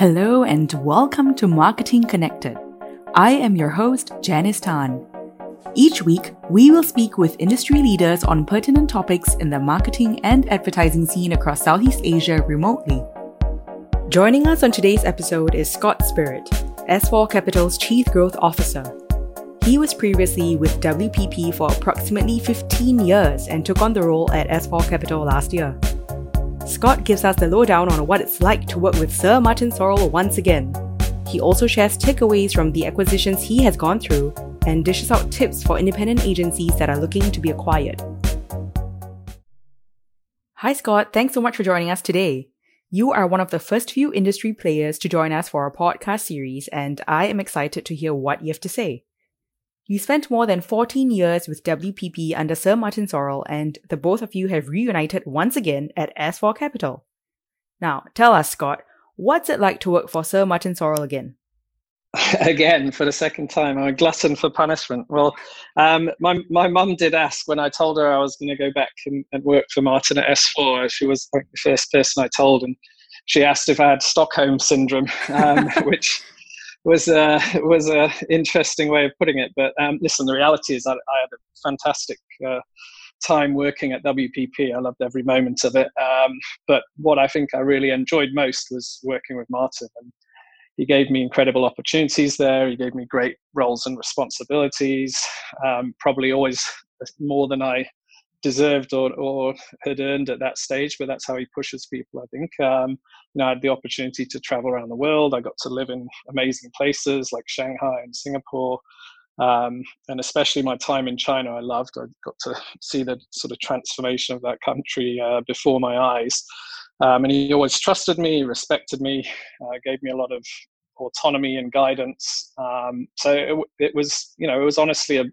Hello and welcome to Marketing Connected. I am your host, Janice Tan. Each week, we will speak with industry leaders on pertinent topics in the marketing and advertising scene across Southeast Asia remotely. Joining us on today's episode is Scott Spirit, S4 Capital's Chief Growth Officer. He was previously with WPP for approximately 15 years and took on the role at S4 Capital last year. Scott gives us the lowdown on what it's like to work with Sir Martin Sorrell once again. He also shares takeaways from the acquisitions he has gone through and dishes out tips for independent agencies that are looking to be acquired. Hi, Scott. Thanks so much for joining us today. You are one of the first few industry players to join us for our podcast series, and I am excited to hear what you have to say. You spent more than 14 years with WPP under Sir Martin Sorrell, and the both of you have reunited once again at S4 Capital. Now, tell us, Scott, what's it like to work for Sir Martin Sorrell again? Again, for the second time, I'm a glutton for punishment. Well, um, my my mum did ask when I told her I was going to go back and, and, work for Martin at S4. She was like the first person I told, and she asked if I had Stockholm syndrome, um, which was a was a interesting way of putting it. But um, listen, the reality is I, I had a fantastic uh, time working at WPP. I loved every moment of it. Um, but what I think I really enjoyed most was working with Martin. And he gave me incredible opportunities there. He gave me great roles and responsibilities. Um, probably always more than I deserved or, or had earned at that stage, but that's how he pushes people, I think. Um, you know, I had the opportunity to travel around the world. I got to live in amazing places like Shanghai and Singapore. Um, and especially my time in China, I loved. I got to see the sort of transformation of that country uh, before my eyes. Um, and he always trusted me, respected me, uh, gave me a lot of autonomy and guidance. Um, so it, it, was, you know, it was honestly a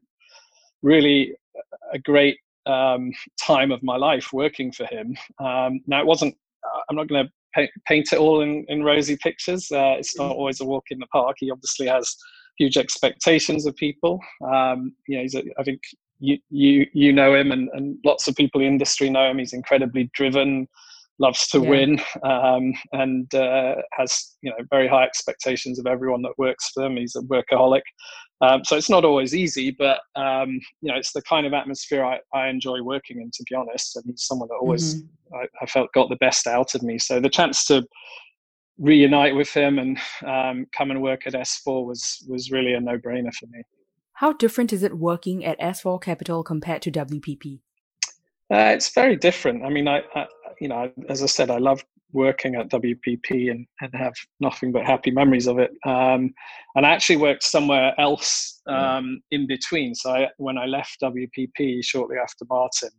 really a great um, time of my life working for him. Um, now, it wasn't, uh, I'm not going to paint, paint, it all in, in rosy pictures. Uh, it's not mm. always a walk in the park. He obviously has huge expectations of people. Um, you know, he's a, I think you, you, you know him and, and lots of people in the industry know him. He's incredibly driven, loves to yeah. win, um, and uh, has you know very high expectations of everyone that works for him. He's a workaholic, um, so it's not always easy, but um, you know, it's the kind of atmosphere I, I enjoy working in. To be honest, and he's someone that always mm-hmm. I, I, felt got the best out of me. So the chance to reunite with him and um, come and work at S4 was was really a no brainer for me. How different is it working at S4 Capital compared to WPP? Uh, it's very different. I mean, I, I, you know, as I said, I love working at WPP and, and have nothing but happy memories of it. Um, and I actually worked somewhere else mm. um, in between. So I, when I left WPP shortly after Martin,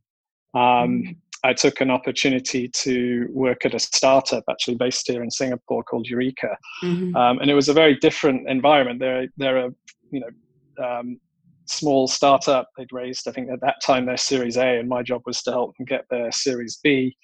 um, mm. I took an opportunity to work at a startup actually based here in Singapore called Eureka. Mm-hmm. Um, and it was a very different environment. They're, they're a, you know, um, small startup. They'd raised, I think at that time, their Series A, and my job was to help them get their Series B.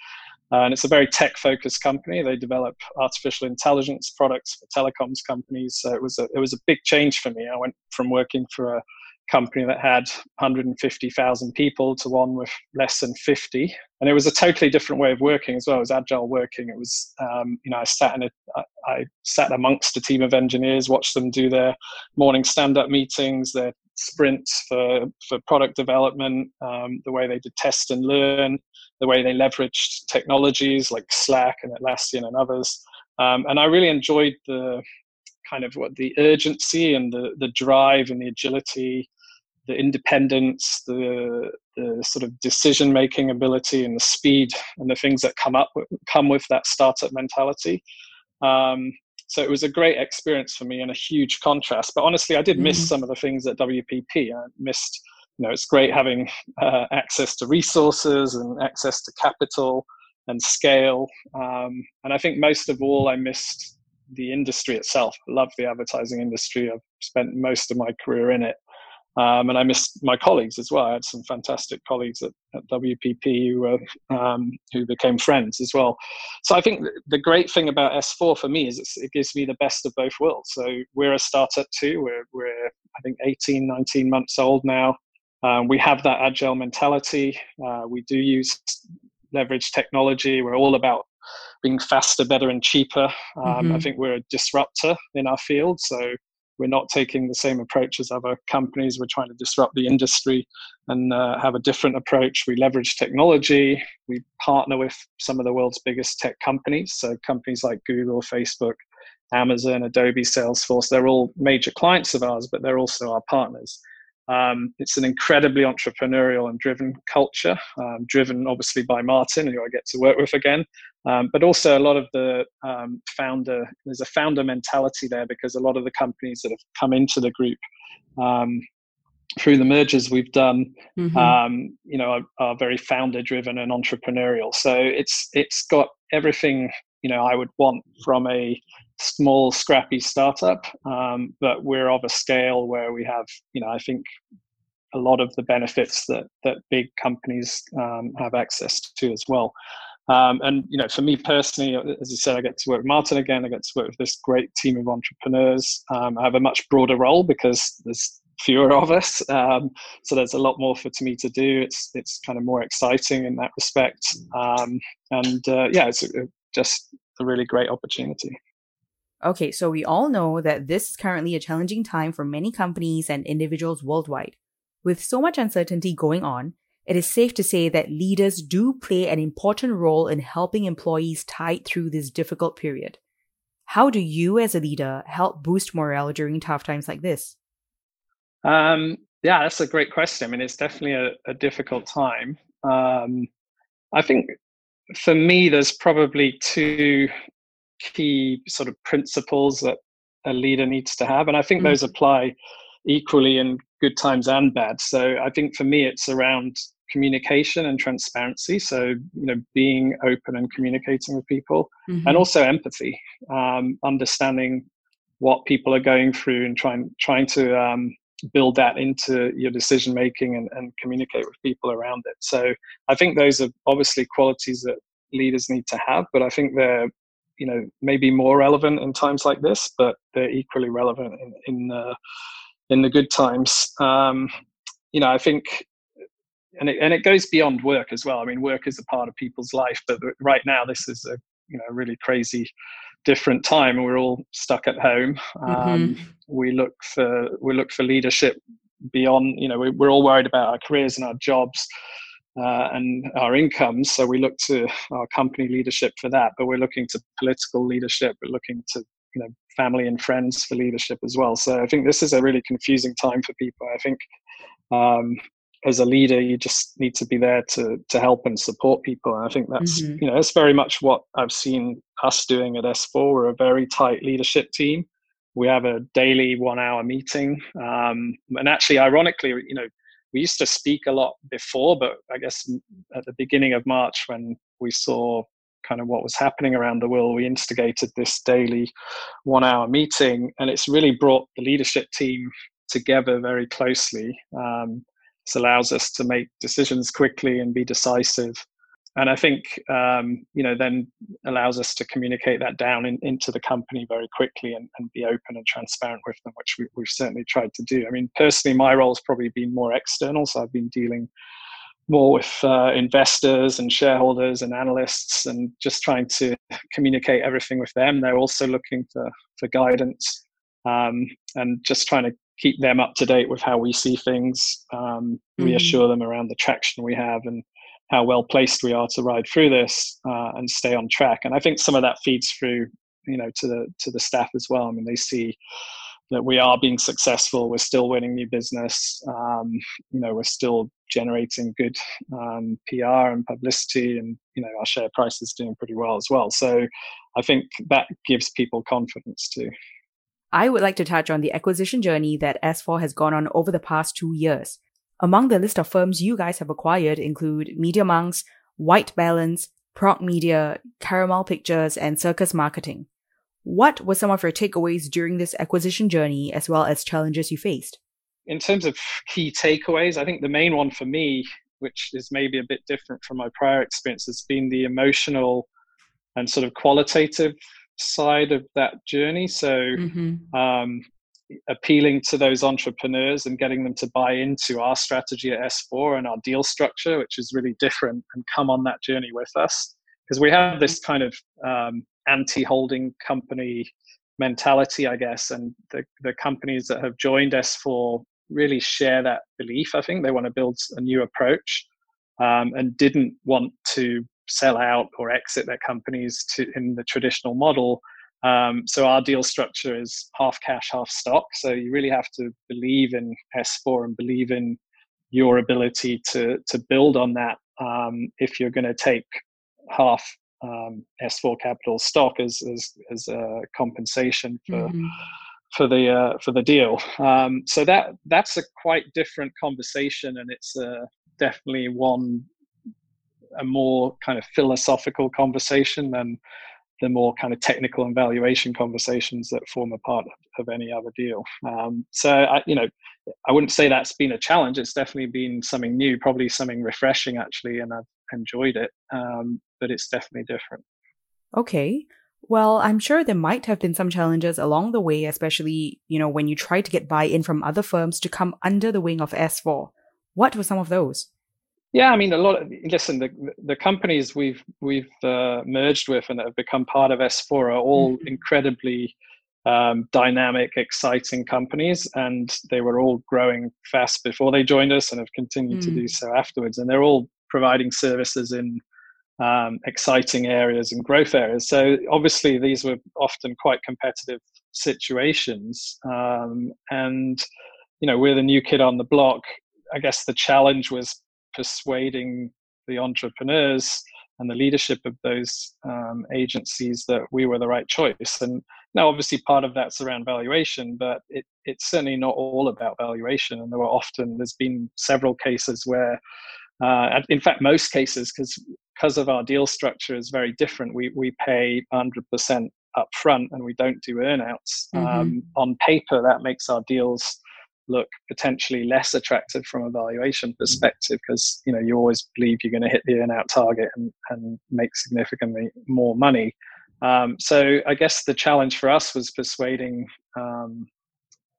And it's a very tech focused company. They develop artificial intelligence products for telecoms companies. So it was a, it was a big change for me. I went from working for a company that had 150,000 people to one with less than 50. And it was a totally different way of working as well. It was agile working. It was, um, you know, I sat in a, I sat amongst a team of engineers, watched them do their morning stand-up meetings, their sprints for, for product development, um, the way they did test and learn, the way they leveraged technologies like Slack and Atlassian and others. Um, and I really enjoyed the kind of what the urgency and the, the drive and the agility, the independence, the, the sort of decision making ability and the speed and the things that come up with, come with that startup mentality. Um, so it was a great experience for me and a huge contrast. But honestly, I did miss mm. some of the things at WPP. I missed you know, it's great having uh, access to resources and access to capital and scale. Um, and I think most of all, I missed the industry itself. I love the advertising industry. I've spent most of my career in it. Um, and I missed my colleagues as well. I had some fantastic colleagues at, at WPP who, were, um, who became friends as well. So I think the great thing about S4 for me is it gives me the best of both worlds. So we're a startup too. We're, we're I think 18, 19 months old now. Um, we have that agile mentality. Uh, we do use leverage technology. We're all about being faster, better, and cheaper. Um, mm-hmm. I think we're a disruptor in our field, so we're not taking the same approach as other companies. We're trying to disrupt the industry and uh, have a different approach. We leverage technology. We partner with some of the world's biggest tech companies, so companies like Google, Facebook, Amazon, Adobe, Salesforce. They're all major clients of ours, but they're also our partners. Um, it's an incredibly entrepreneurial and driven culture, um, driven obviously by Martin, who I get to work with again, um, but also a lot of the um, founder. There's a founder mentality there because a lot of the companies that have come into the group um, through the mergers we've done, mm-hmm. Um, you know, are, are very founder driven and entrepreneurial. So it's it's got everything you know I would want from a small, scrappy startup, um, but we're of a scale where we have, you know, I think a lot of the benefits that that big companies um, have access to as well. Um, and you know, for me personally, as you said, I get to work with Martin again. I get to work with this great team of entrepreneurs. Um, I have a much broader role because there's fewer of us, um, so there's a lot more for me to do. It's it's kind of more exciting in that respect, um, and uh, yeah, it's a, just a really great opportunity. Okay, so we all know that this is currently a challenging time for many companies and individuals worldwide. With so much uncertainty going on, it is safe to say that leaders do play an important role in helping employees tide through this difficult period. How do you, as a leader, help boost morale during tough times like this? Um, yeah, that's a great question. I mean, it's definitely a, a difficult time. Um, I think for me, there's probably two key sort of principles that a leader needs to have. And I think mm-hmm. those apply equally in good times and bad. So I think for me, it's around communication and transparency. So, you know, being open and communicating with people mm-hmm. and also empathy, um, understanding what people are going through and trying, trying to, um, build that into your decision making and, and communicate with people around it. So I think those are obviously qualities that leaders need to have, but I think they're you know maybe more relevant in times like this, but they're equally relevant in in, uh, in the good times. Um, you know, I think, and it, and it goes beyond work as well. I mean, work is a part of people's life, but right now this is a you know really crazy different time we're all stuck at home um, mm-hmm. we look for we look for leadership beyond you know we, we're all worried about our careers and our jobs uh, and our incomes. So we look to our company leadership for that, but we're looking to political leadership. We're looking to you know family and friends for leadership as well. So I think this is a really confusing time for people. I think um, as a leader, you just need to be there to to help and support people. And I think that's mm-hmm. you know it's very much what I've seen us doing at S4. We're a very tight leadership team. We have a daily one hour meeting, um, and actually, ironically, you know we used to speak a lot before, but I guess at the beginning of March, when we saw kind of what was happening around the world, we instigated this daily one hour meeting, and it's really brought the leadership team together very closely. Um, this allows us to make decisions quickly and be decisive and I think um, you know then allows us to communicate that down in, into the company very quickly and, and, be open and transparent with them, which we, have certainly tried to do. I mean, personally, my role has probably been more external, so I've been dealing more with uh, investors and shareholders and analysts, and just trying to communicate everything with them. They're also looking for for guidance um, and just trying to keep them up to date with how we see things, um, mm-hmm. reassure them around the traction we have, and how well placed we are to ride through this uh, and stay on track. And I think some of that feeds through, you know, to the to the staff as well. I mean, they see that we are being successful. We're still winning new business. Um, you know, we're still generating good um, PR and publicity, and you know, our share price is doing pretty well as well. So, I think that gives people confidence too. I would like to touch on the acquisition journey that S4 has gone on over the past two years. Among the list of firms you guys have acquired include Media Monks, White Balance, Prog Media, Caramel Pictures, and Circus Marketing. What were some of your takeaways during this acquisition journey as well as challenges you faced? In terms of key takeaways, I think the main one for me, which is maybe a bit different from my prior experience, has been the emotional and sort of qualitative side of that journey. So, mm-hmm. um, appealing to those entrepreneurs and getting them to buy into our strategy at S4 and our deal structure, which is really different, and come on that journey with us. because we have this kind of um, anti-holding company mentality, I guess, and the the companies that have joined S4 really share that belief. I think they want to build a new approach um, and didn't want to sell out or exit their companies to in the traditional model. Um, so our deal structure is half cash, half stock. So you really have to believe in S4 and believe in your ability to to build on that um, if you're going to take half um, S4 capital stock as as, as a compensation for. Mm-hmm. For the uh, for the deal, um, so that that's a quite different conversation, and it's uh, definitely one a more kind of philosophical conversation than the more kind of technical and valuation conversations that form a part of any other deal. Um, so, I, you know, I wouldn't say that's been a challenge. It's definitely been something new, probably something refreshing actually, and I've enjoyed it. Um, but it's definitely different. Okay. Well, I'm sure there might have been some challenges along the way, especially, you know, when you try to get buy-in from other firms to come under the wing of S4. What were some of those? Yeah, I mean, a lot. Of, listen, the the companies we've we've uh, merged with and that have become part of S4 are all mm-hmm. incredibly um, dynamic, exciting companies, and they were all growing fast before they joined us, and have continued mm. to do mm. so afterwards. And they're all providing services in um, exciting areas and growth areas. So obviously, these were often quite competitive situations, um, and you know, we're the new kid on the block. I guess the challenge was persuading the entrepreneurs and the leadership of those um, agencies that we were the right choice. And now, obviously, part of that's around valuation, but it, it's certainly not all about valuation. And there were often, there's been several cases where, uh, in fact, most cases, because because of our deal structure is very different, we, we pay 100% upfront and we don't do earnouts. Mm-hmm. Um, on paper, that makes our deals look potentially less attractive from a valuation perspective because you know you always believe you're going to hit the earn out target and, and make significantly more money. Um, so I guess the challenge for us was persuading um,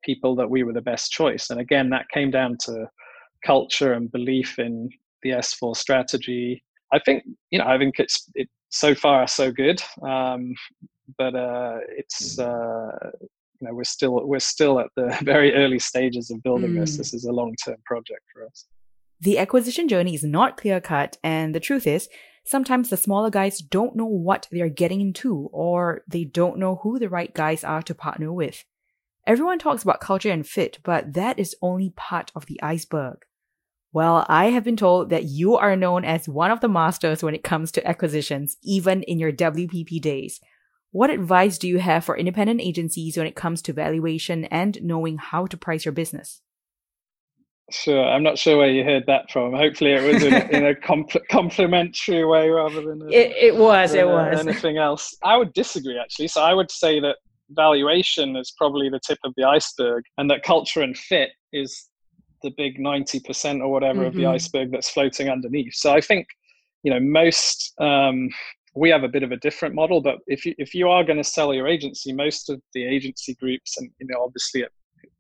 people that we were the best choice, and again that came down to culture and belief in the S4 strategy. I think you know I think it's it so far so good, um, but uh, it's uh, you know we're still we're still at the very early stages of building mm. this. This is a long term project for us. The acquisition journey is not clear cut, and the truth is, sometimes the smaller guys don't know what they're getting into, or they don't know who the right guys are to partner with. Everyone talks about culture and fit, but that is only part of the iceberg. Well, I have been told that you are known as one of the masters when it comes to acquisitions, even in your WPP days. What advice do you have for independent agencies when it comes to valuation and knowing how to price your business? Sure. I'm not sure where you heard that from. Hopefully, it was in a, in a compl- complimentary way rather than a, it, it was. It was anything else. I would disagree actually. So I would say that valuation is probably the tip of the iceberg, and that culture and fit is the big 90% or whatever mm-hmm. of the mm-hmm. iceberg that's floating underneath. So I think you know most um, we have a bit of a different model but if you if you are going to sell your agency most of the agency groups and you know obviously it,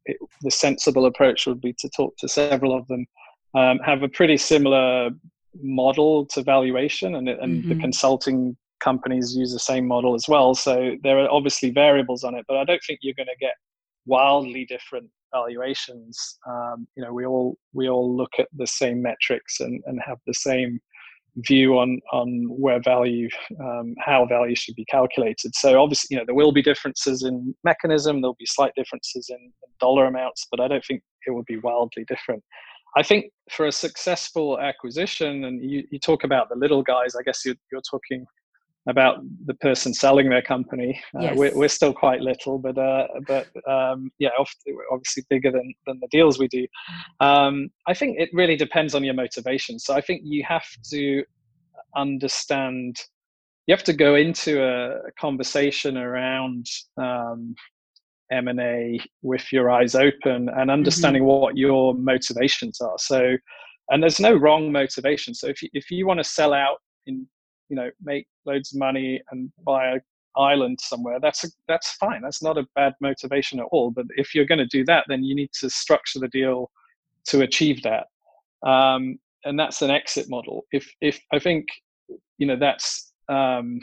it, the sensible approach would be to talk to several of them um, have a pretty similar model to valuation and, and mm-hmm. the consulting companies use the same model as well so there are obviously variables on it but i don't think you're going to get wildly different valuations um, you know we all we all look at the same metrics and, and have the same view on on where value um, how value should be calculated. So obviously you know there will be differences in mechanism there'll be slight differences in, dollar amounts but i don't think it would be wildly different. I think for a successful acquisition and you, you talk about the little guys i guess you're, you're talking about the person selling their company. Uh, we're, we're, still quite little, but uh, but um, yeah, obviously bigger than than the deals we do. Um, I think it really depends on your motivation. So I think you have to understand. You have to go into a, a conversation around um, M and A with your eyes open and understanding mm-hmm. what your motivations are. So, and there's no wrong motivation. So if you, if you want to sell out in you know make loads of money and buy a island somewhere that's a, that's fine that's not a bad motivation at all but if you're going to do that then you need to structure the deal to achieve that um, and that's an exit model if if i think you know that's um,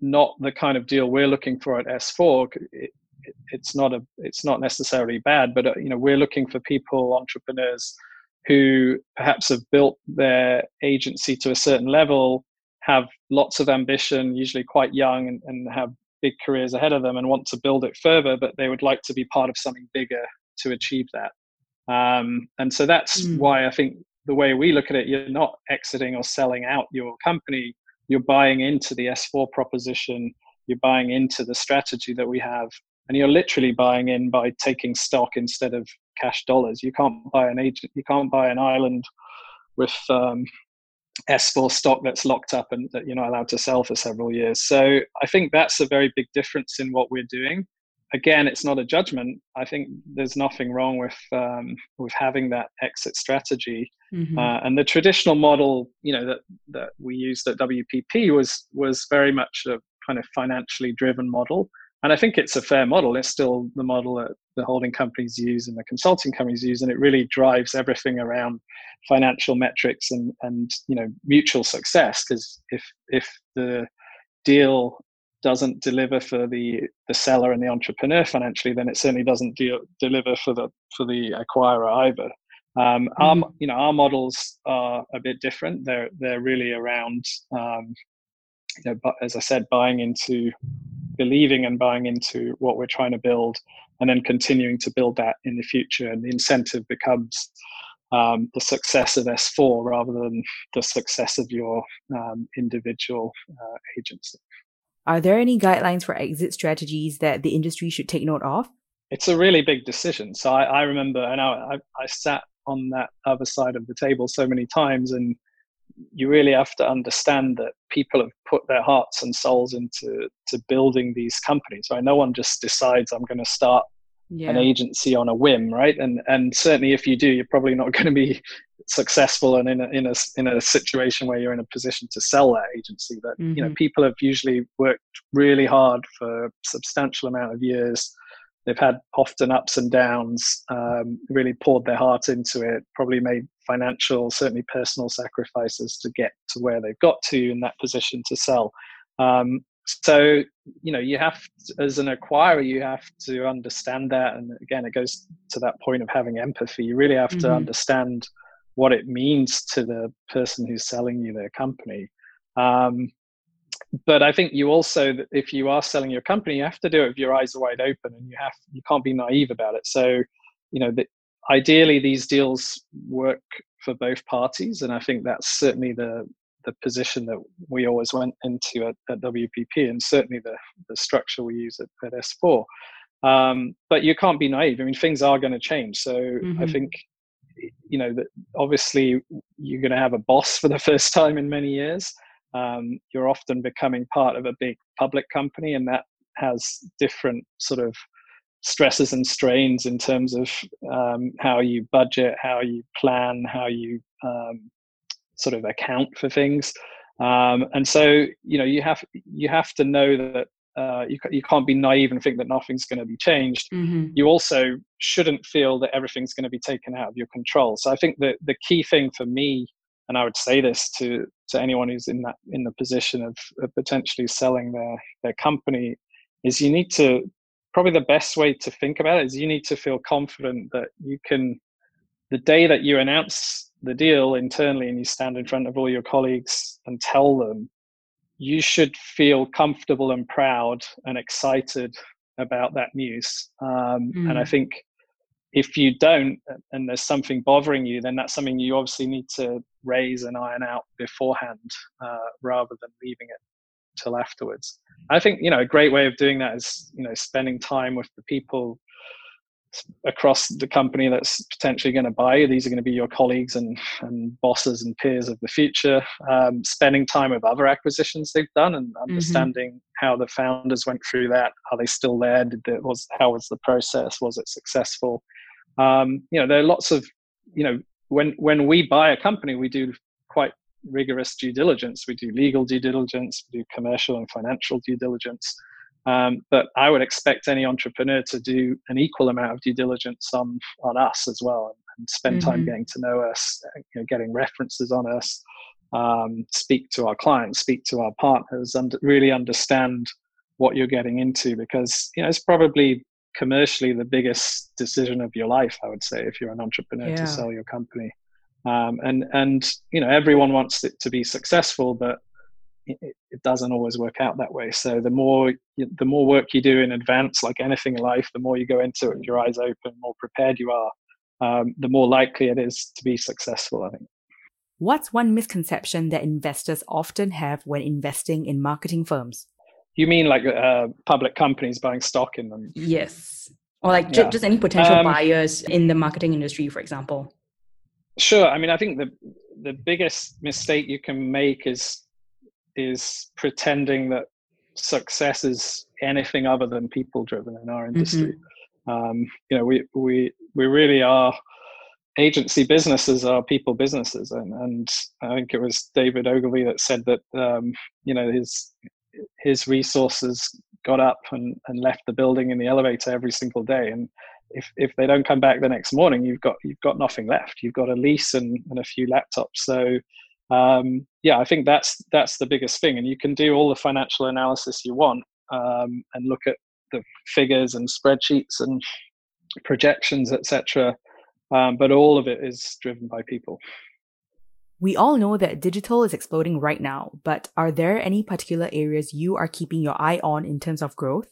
not the kind of deal we're looking for at S4. It, it, it's not a it's not necessarily bad, but uh, you know we're looking for people, entrepreneurs who perhaps have built their agency to a certain level, have lots of ambition, usually quite young, and, and have big careers ahead of them and want to build it further, but they would like to be part of something bigger to achieve that. Um, and so that's mm. why I think the way we look at it, you're not exiting or selling out your company. You're buying into the S4 proposition. You're buying into the strategy that we have, and you're literally buying in by taking stock instead of cash dollars. You can't buy an agent. You can't buy an island with um, S4 stock that's locked up and that you're not allowed to sell for several years. So I think that's a very big difference in what we're doing. Again, it's not a judgment. I think there's nothing wrong with um, with having that exit strategy. Mm-hmm. Uh, and the traditional model, you know, that that we used at WPP was was very much a kind of financially driven model. And I think it's a fair model. It's still the model that the holding companies use and the consulting companies use, and it really drives everything around financial metrics and and you know mutual success. Because if if the deal doesn't deliver for the the seller and the entrepreneur financially, then it certainly doesn't deal, deliver for the for the acquirer either. Um, mm-hmm. Our you know our models are a bit different. They're they're really around um, you know, as I said, buying into believing and buying into what we're trying to build and then continuing to build that in the future. And the incentive becomes um, the success of s4 rather than the success of your um, individual uh, agency. Are there any guidelines for exit strategies that the industry should take note of? It's a really big decision. So i, I remember and I, I sat on that other side of the table so many times and you really have to understand that people have put their hearts and souls into to building these companies right no one just decides i'm going to start yeah. an agency on a whim right and and certainly if you do you're probably not going to be successful and in a, in a in a situation where you're in a position to sell that agency but mm-hmm. you know mm-hmm. people have usually worked really hard for a substantial amount of years they've had often ups and downs, um, really poured their heart into it, probably made financial, certainly personal sacrifices to get to where they've got to in that position to sell. Um, so, you know, you have, to, as an acquirer, you have to understand that. And again, it goes to that point of having empathy. You really have mm-hmm. to understand what it means to the person who's selling you their company. Um, but I think you also, if you are selling your company, you have to do it with your eyes wide open, and you have you can't be naive about it. So, you know, the, ideally these deals work for both parties, and I think that's certainly the the position that we always went into at, at WPP, and certainly the the structure we use at, at S4. Um, but you can't be naive. I mean, things are going to change. So mm-hmm. I think you know that obviously you're going to have a boss for the first time in many years um, you're often becoming part of a big public company, and that has different sort of stresses and strains in terms of um, how you budget, how you plan, how you um, sort of account for things. Um, and so, you know, you have you have to know that uh, you you can't be naive and think that nothing's going to be changed. Mm-hmm. You also shouldn't feel that everything's going to be taken out of your control. So I think that the key thing for me and I would say this to to anyone who's in that in the position of, of potentially selling their their company is you need to probably the best way to think about it is you need to feel confident that you can the day that you announce the deal internally and you stand in front of all your colleagues and tell them you should feel comfortable and proud and excited about that news um, mm. and i mm. think if you don't and there's something bothering you then that's something you obviously need to raise and iron out beforehand uh, rather than leaving it till afterwards i think you know a great way of doing that is you know spending time with the people across the company that's potentially going to buy you. These are going to be your colleagues and, and bosses and peers of the future. Um, spending time with other acquisitions they've done and mm-hmm. understanding mm-hmm. how the founders went through that. Are they still there? Did it, was how was the process? Was it successful? Um, you know, there are lots of, you know, when when we buy a company, we do quite rigorous due diligence. We do legal due diligence, we do commercial and financial due diligence. Um, but I would expect any entrepreneur to do an equal amount of due diligence on on us as well, and spend mm-hmm. time getting to know us, you know, getting references on us, um, speak to our clients, speak to our partners, and really understand what you're getting into because you know it's probably commercially the biggest decision of your life. I would say if you're an entrepreneur yeah. to sell your company, um, and and you know everyone wants it to be successful, but it, it, doesn't always work out that way. So the more the more work you do in advance, like anything in life, the more you go into it with your eyes open, more prepared you are, um, the more likely it is to be successful. I think. What's one misconception that investors often have when investing in marketing firms? You mean like uh, public companies buying stock in them? Yes. Or like yeah. just any potential um, buyers in the marketing industry, for example. Sure. I mean, I think the the biggest mistake you can make is is pretending that success is anything other than people driven in our industry. Mm-hmm. Um, you know, we we we really are agency businesses are people businesses, and, and I think it was David Ogilvy that said that um, you know his his resources got up and, and left the building in the elevator every single day, and if if they don't come back the next morning, you've got you've got nothing left. You've got a lease and, and a few laptops. So um, yeah, I think that's that's the biggest thing, and you can do all the financial analysis you want um, and look at the figures and spreadsheets and projections, etc. Um, but all of it is driven by people. We all know that digital is exploding right now, but are there any particular areas you are keeping your eye on in terms of growth?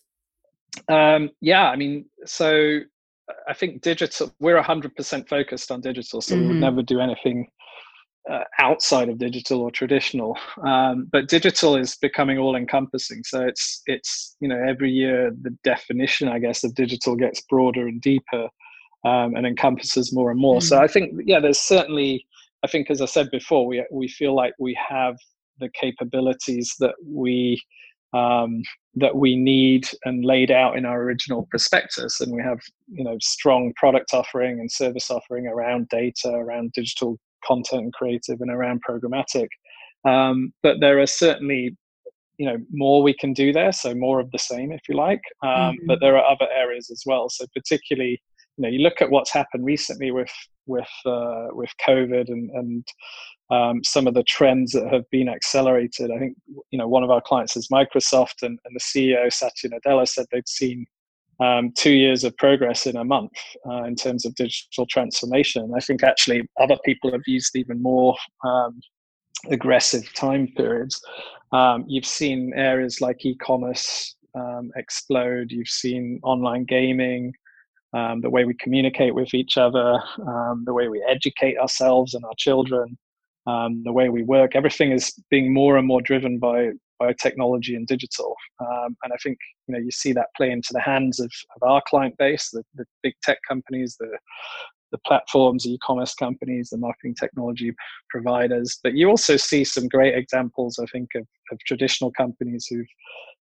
Um, yeah, I mean, so I think digital, we're 100% focused on digital, so mm-hmm. we would never do anything uh, outside of digital or traditional. Um, but digital is becoming all encompassing. So it's, it's, you know, every year the definition, I guess, of digital gets broader and deeper um, and encompasses more and more. Mm-hmm. So I think, yeah, there's certainly, I think, as I said before, we, we feel like we have the capabilities that we um, that we need and laid out in our original prospectus. And we have, you know, strong product offering and service offering around data, around digital content and creative, and around programmatic. Um, but there are certainly, you know, more we can do there. So more of the same, if you like. Um, mm-hmm. But there are other areas as well. So particularly, you know, you look at what's happened recently with with uh, with COVID and and um, some of the trends that have been accelerated. I think you know one of our clients is Microsoft, and, and the CEO Satya Nadella said they'd seen um, two years of progress in a month uh, in terms of digital transformation. I think actually other people have used even more um, aggressive time periods. Um, you've seen areas like e-commerce um, explode. You've seen online gaming. Um, the way we communicate with each other, um, the way we educate ourselves and our children, um, the way we work. Everything is being more and more driven by by technology and digital. Um, and I think you know you see that play into the hands of, of our client base, the, the big tech companies, the the platforms, e-commerce companies, the marketing technology providers. But you also see some great examples, I think, of, of traditional companies who've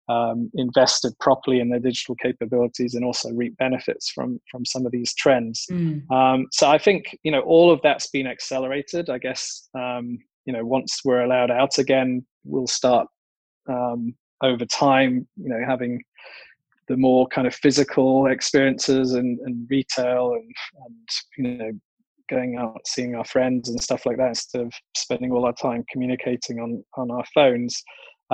um, invested properly in their digital capabilities and also reap benefits from from some of these trends. Mm. Um, so I think you know all of that's been accelerated. I guess um, you know once we're allowed out again, we'll start um, over time. You know having the more kind of physical experiences and, and retail and, and you know going out seeing our friends and stuff like that instead of spending all our time communicating on on our phones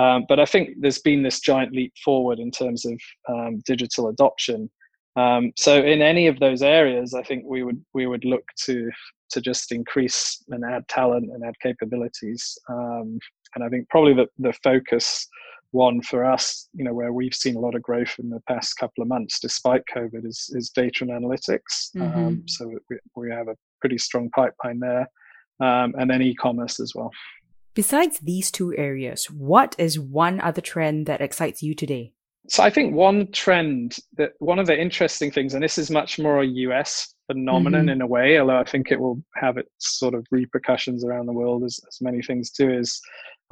um, but I think there's been this giant leap forward in terms of um, digital adoption. Um, so in any of those areas, I think we would we would look to to just increase and add talent and add capabilities. Um, and I think probably the, the focus one for us, you know, where we've seen a lot of growth in the past couple of months, despite COVID, is, is data and analytics. Mm-hmm. Um, so we, we have a pretty strong pipeline there, um, and then e-commerce as well. Besides these two areas, what is one other trend that excites you today? So I think one trend that one of the interesting things, and this is much more a US phenomenon mm-hmm. in a way, although I think it will have its sort of repercussions around the world as, as many things do, is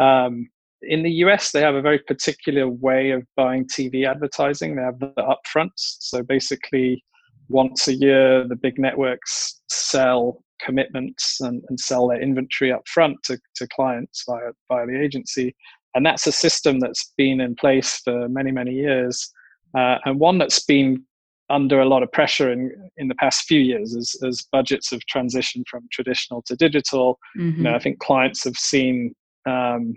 um, in the US they have a very particular way of buying TV advertising. They have the upfronts. So basically, once a year, the big networks sell commitments and, and sell their inventory up front to, to clients via, via the agency. And that's a system that's been in place for many, many years, uh, and one that's been under a lot of pressure in in the past few years as as budgets have transitioned from traditional to digital. Mm-hmm. You know, I think clients have seen um,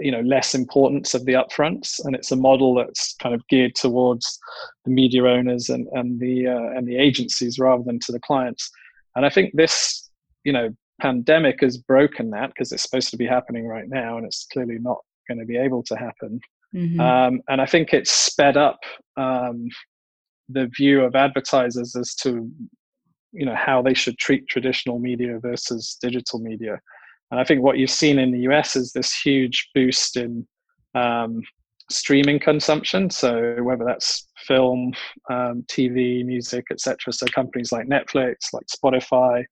you know less importance of the upfronts, and it's a model that's kind of geared towards the media owners and and the uh, and the agencies rather than to the clients. And I think this you know pandemic has broken that because it's supposed to be happening right now, and it's clearly not going to be able to happen. Mm-hmm. Um, and I think it's sped up um, the view of advertisers as to you know how they should treat traditional media versus digital media. And I think what you've seen in the US is this huge boost in um, streaming consumption. So whether that's film, um, TV, music, etc. So companies like Netflix, like Spotify,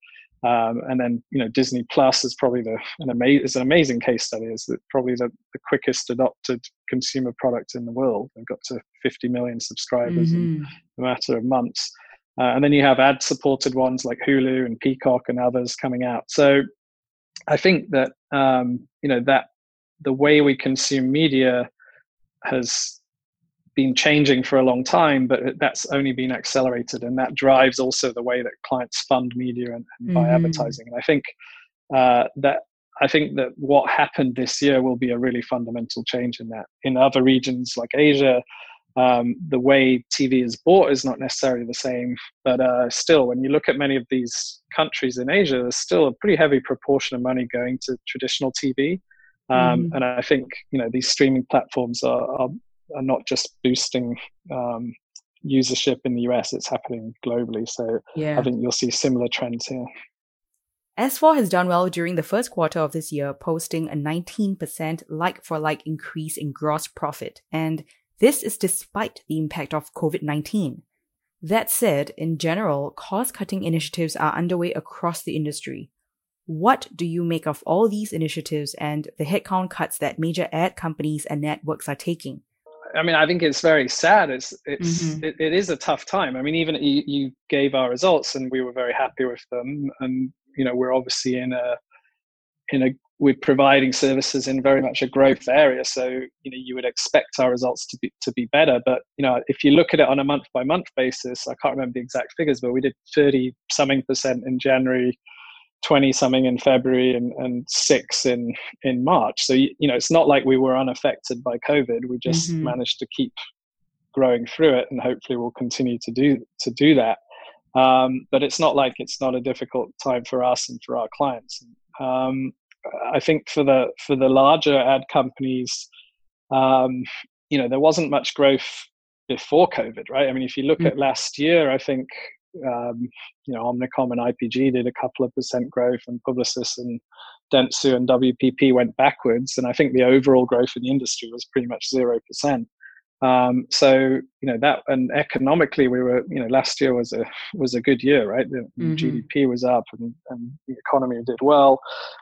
um, and then you know Disney Plus is probably the an amazing is an amazing case study. Is that probably the, the quickest adopted consumer product in the world? They've got to 50 million subscribers mm-hmm. in a matter of months. Uh, and then you have ad supported ones like Hulu and Peacock and others coming out. So I think that um, you know that the way we consume media has been changing for a long time, but that's only been accelerated, and that drives also the way that clients fund media and, and buy mm-hmm. advertising. And I think uh, that I think that what happened this year will be a really fundamental change in that. In other regions like Asia, um, the way TV is bought is not necessarily the same, but uh, still, when you look at many of these countries in Asia, there's still a pretty heavy proportion of money going to traditional TV. Um, mm. And I think you know these streaming platforms are, are are not just boosting um, usership in the US, it's happening globally. So yeah. I think you'll see similar trends here. S4 has done well during the first quarter of this year, posting a 19% like for like increase in gross profit. And this is despite the impact of COVID 19. That said, in general, cost cutting initiatives are underway across the industry. What do you make of all these initiatives and the headcount cuts that major ad companies and networks are taking? I mean, I think it's very sad. It's it's mm-hmm. it, it is a tough time. I mean, even you, you gave our results, and we were very happy with them. And you know, we're obviously in a in a we're providing services in very much a growth area. So you know, you would expect our results to be to be better. But you know, if you look at it on a month by month basis, I can't remember the exact figures, but we did thirty something percent in January 20 something in February and, and six in, in March. So, you know, it's not like we were unaffected by COVID. We just mm-hmm. managed to keep growing through it and hopefully we'll continue to do, to do that. Um, but it's not like it's not a difficult time for us and for our clients. Um, I think for the, for the larger ad companies, um, you know, there wasn't much growth before COVID, right? I mean, if you look mm-hmm. at last year, I think um, you know, Omnicom and IPG did a couple of percent growth, and Publicis and Dentsu and WPP went backwards. And I think the overall growth in the industry was pretty much zero percent. Um, so you know that, and economically, we were you know last year was a was a good year, right? The mm-hmm. GDP was up, and, and, the economy did well.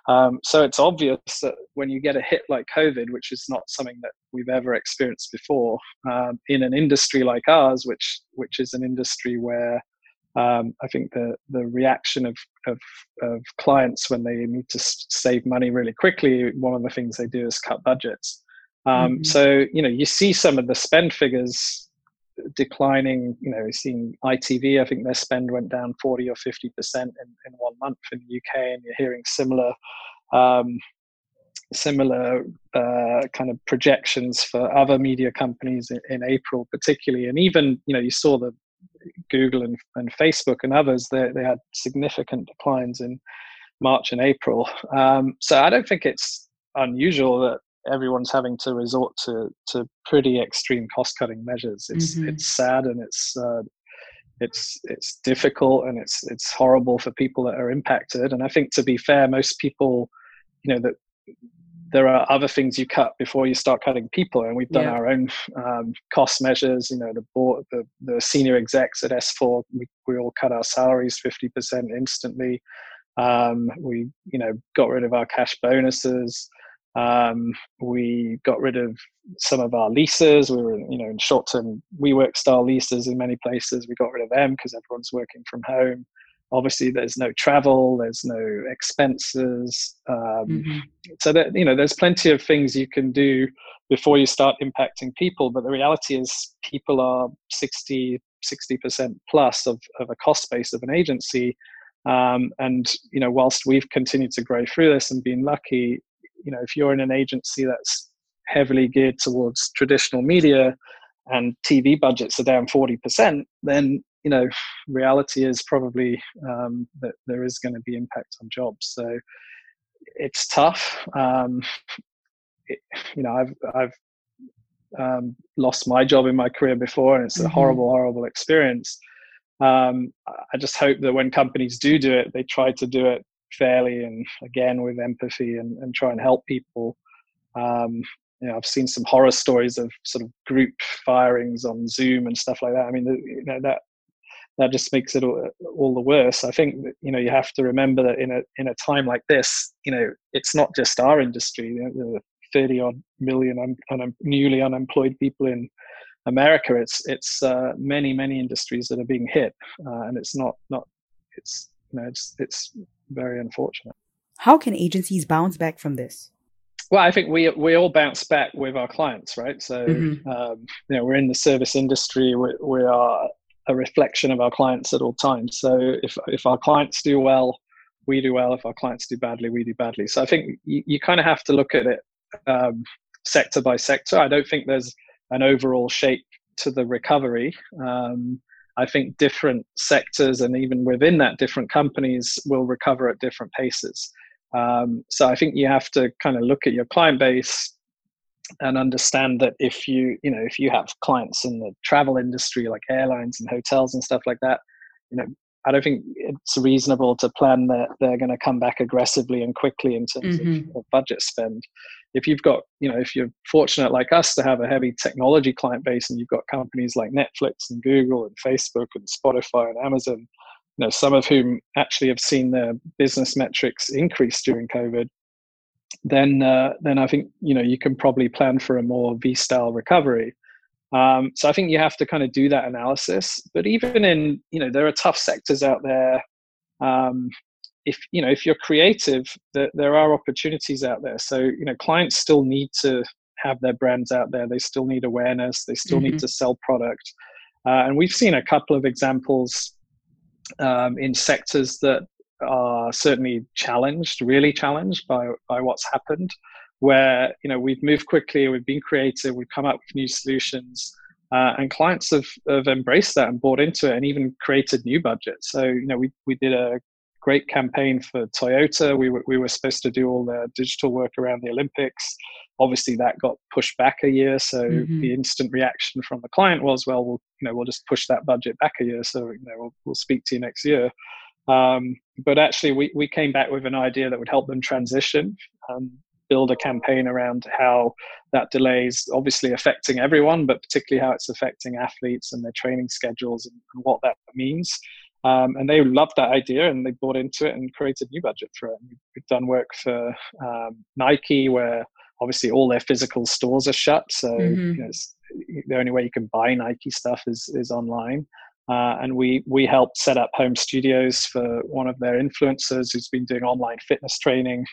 Um, so it's obvious that when you get a hit like COVID, which is not something that we've ever experienced before, um, in an industry like ours, which which is an industry where um, I think the the reaction of, of, of clients when they need to save money really quickly, one of the things they do is cut budgets. Um, mm-hmm. So you know you see some of the spend figures declining. You know, we've seen ITV. I think their spend went down forty or fifty percent in, in one month in the UK, and you're hearing similar. Um, similar uh, kind of projections for other media companies in, in, April, particularly, and even you know you saw the Google and, and Facebook and others, they, they had significant declines in March and April. Um, so I don't think it's unusual that everyone's having to resort to to pretty extreme cost cutting measures. It's mm-hmm. it's sad and it's uh, it's it's difficult and it's it's horrible for people that are impacted. And I think to be fair, most people, you know, that there are other things you cut before you start cutting people and we've done yeah. our own um, cost measures you know the board the, the senior execs at s4 we, we all cut our salaries 50% instantly. Um, we you know got rid of our cash bonuses. Um, we got rid of some of our leases. We were you know in short term WeWork style leases in many places. We got rid of them because everyone's working from home obviously there's no travel there's no expenses um, mm-hmm. so that you know there's plenty of things you can do before you start impacting people. But the reality is, people are 60, 60% plus of, of a cost base of an agency. Um, and, you know, whilst we've continued to grow through this and been lucky, you know, if you're in an agency that's heavily geared towards traditional media and TV budgets are down 40%, then you know, reality is probably um, that there is going to be impact on jobs. So it's tough. Um, it, you know, I've I've um, lost my job in my career before, and it's a mm-hmm. horrible, horrible experience. Um, I just hope that when companies do do it, they try to do it fairly and again with empathy and, and try and help people. Um, you know, I've seen some horror stories of sort of group firings on Zoom and stuff like that. I mean, you know, that that just makes it all, all, the worse. I think that, you know you have to remember that in a in a time like this, you know, it's not just our industry. You know, Thirty odd million un, un, newly unemployed people in America. It's it's uh, many many industries that are being hit, uh, and it's not not it's you know it's it's very unfortunate. How can agencies bounce back from this? Well, I think we we all bounce back with our clients, right? So mm-hmm. um, you know we're in the service industry. We, we are a reflection of our clients at all times. So if if our clients do well, we do well. If our clients do badly, we do badly. So I think you, you kind of have to look at it um, sector by sector. I don't think there's an overall shape to the recovery. Um, I think different sectors and even within that, different companies will recover at different paces. Um, so I think you have to kind of look at your client base, and understand that if you you know if you have clients in the travel industry like airlines and hotels and stuff like that you know i don't think it's reasonable to plan that they're going to come back aggressively and quickly in terms mm-hmm. of, of, budget spend if you've got you know if you're fortunate like us to have a heavy technology client base and you've got companies like netflix and google and facebook and spotify and amazon you know some of whom actually have seen their business metrics increase during covid then uh, then I think you know you can probably plan for a more V style recovery. Um, so I think you have to kind of do that analysis. But even in you know there are tough sectors out there. Um, if you know if you're creative, there, there are opportunities out there. So you know clients still need to have their brands out there. They still need awareness. They still mm-hmm. need to sell product. Uh, and we've seen a couple of examples um, in sectors that are certainly challenged, really challenged by, by what's happened, where you know we've moved quickly, we've been creative, we've come up with new solutions, uh, and clients have, have embraced that and bought into it, and even created new budgets. So you know we we did a great campaign for Toyota. We were we were supposed to do all the digital work around the Olympics. Obviously, that got pushed back a year. So mm-hmm. the instant reaction from the client was, well, we'll you know we'll just push that budget back a year. So you know we'll, we'll speak to you next year. Um, but actually, we, we came back with an idea that would help them transition, um, build a campaign around how that delay is obviously affecting everyone, but particularly how it's affecting athletes and their training schedules and, and what that means. Um, and they loved that idea and they bought into it and created new budget for it. We've done work for um, Nike where obviously all their physical stores are shut, so mm-hmm. you know, the only way you can buy Nike stuff is is online. Uh, and we we helped set up home studios for one of their influencers who's been doing online fitness training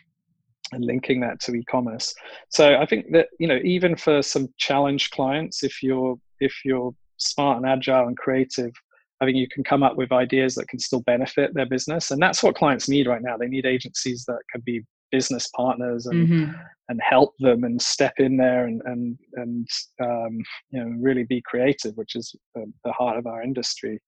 and linking that to e-commerce. So I think that you know even for some challenge clients, if you're if you're smart and agile and creative, I think you can come up with ideas that can still benefit their business, and that's what clients need right now. They need agencies that can be business partners and mm-hmm. And help them and step in there and and and um, you know really be creative, which is the, the heart of our industry.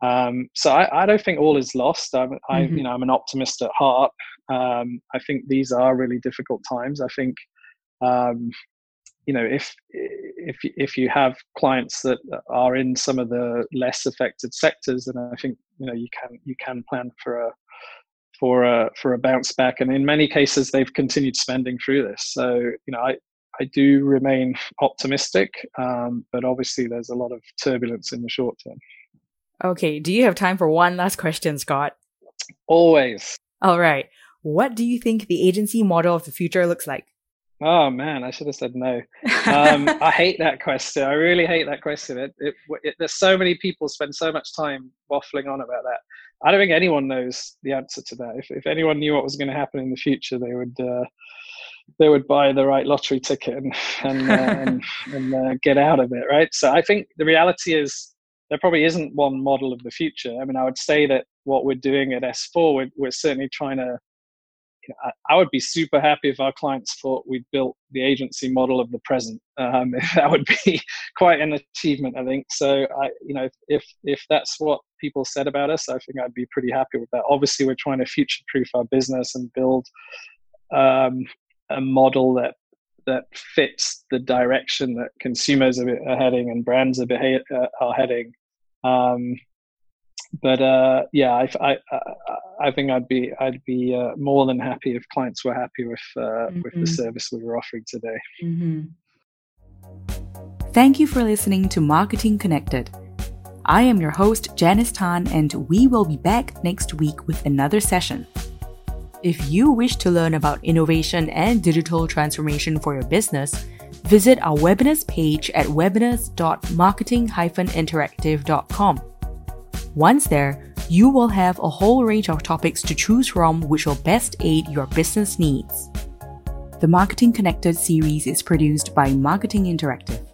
Um, so I, I, don't think all is lost. I'm, mm-hmm. I, you know, I'm an optimist at heart. Um, I think these are really difficult times. I think, um, you know, if if if you have clients that are in some of the less affected sectors, then I think you know you can you can plan for a for a for a bounce back. And in many cases, they've continued spending through this. So you know, I I do remain optimistic, um, but obviously there's a lot of turbulence in the short term. Okay, do you have time for one last question, Scott? Always. All right. What do you think the agency model of the future looks like? Oh man, I should have said no. Um, I hate that question. I really hate that question. It, it, it, there's so many people spend so much time waffling on about that. I don't think anyone knows the answer to that. If, if anyone knew what was going to happen in the future, they would uh, they would buy the right lottery ticket and and, uh, and, and uh, get out of it, right? So I think the reality is there probably isn't one model of the future. I mean, I would say that what we're doing at S4, we're, we're certainly trying to. I, would be super happy if our clients thought we'd built the agency model of the present. Um, that would be quite an achievement, I think. So, I, you know, if if that's what people said about us, I think I'd be pretty happy with that. Obviously, we're trying to future-proof our business and build um, a model that that fits the direction that consumers are, heading and brands are, beha- uh, are heading. Um, but uh, yeah, I, I, I, think I'd be I'd be uh, more than happy if clients were happy with mm-hmm. with the mm-hmm. service we were offering today. Mm-hmm. Thank you for listening to Marketing Connected. I am your host Janice Tan, and we will be back next week with another session. If you wish to learn about innovation and digital transformation for your business, visit our webinars page at webinars.marketing-interactive.com. Once there, you will have a whole range of topics to choose from which will best aid your business needs. The Marketing Connected series is produced by Marketing Interactive.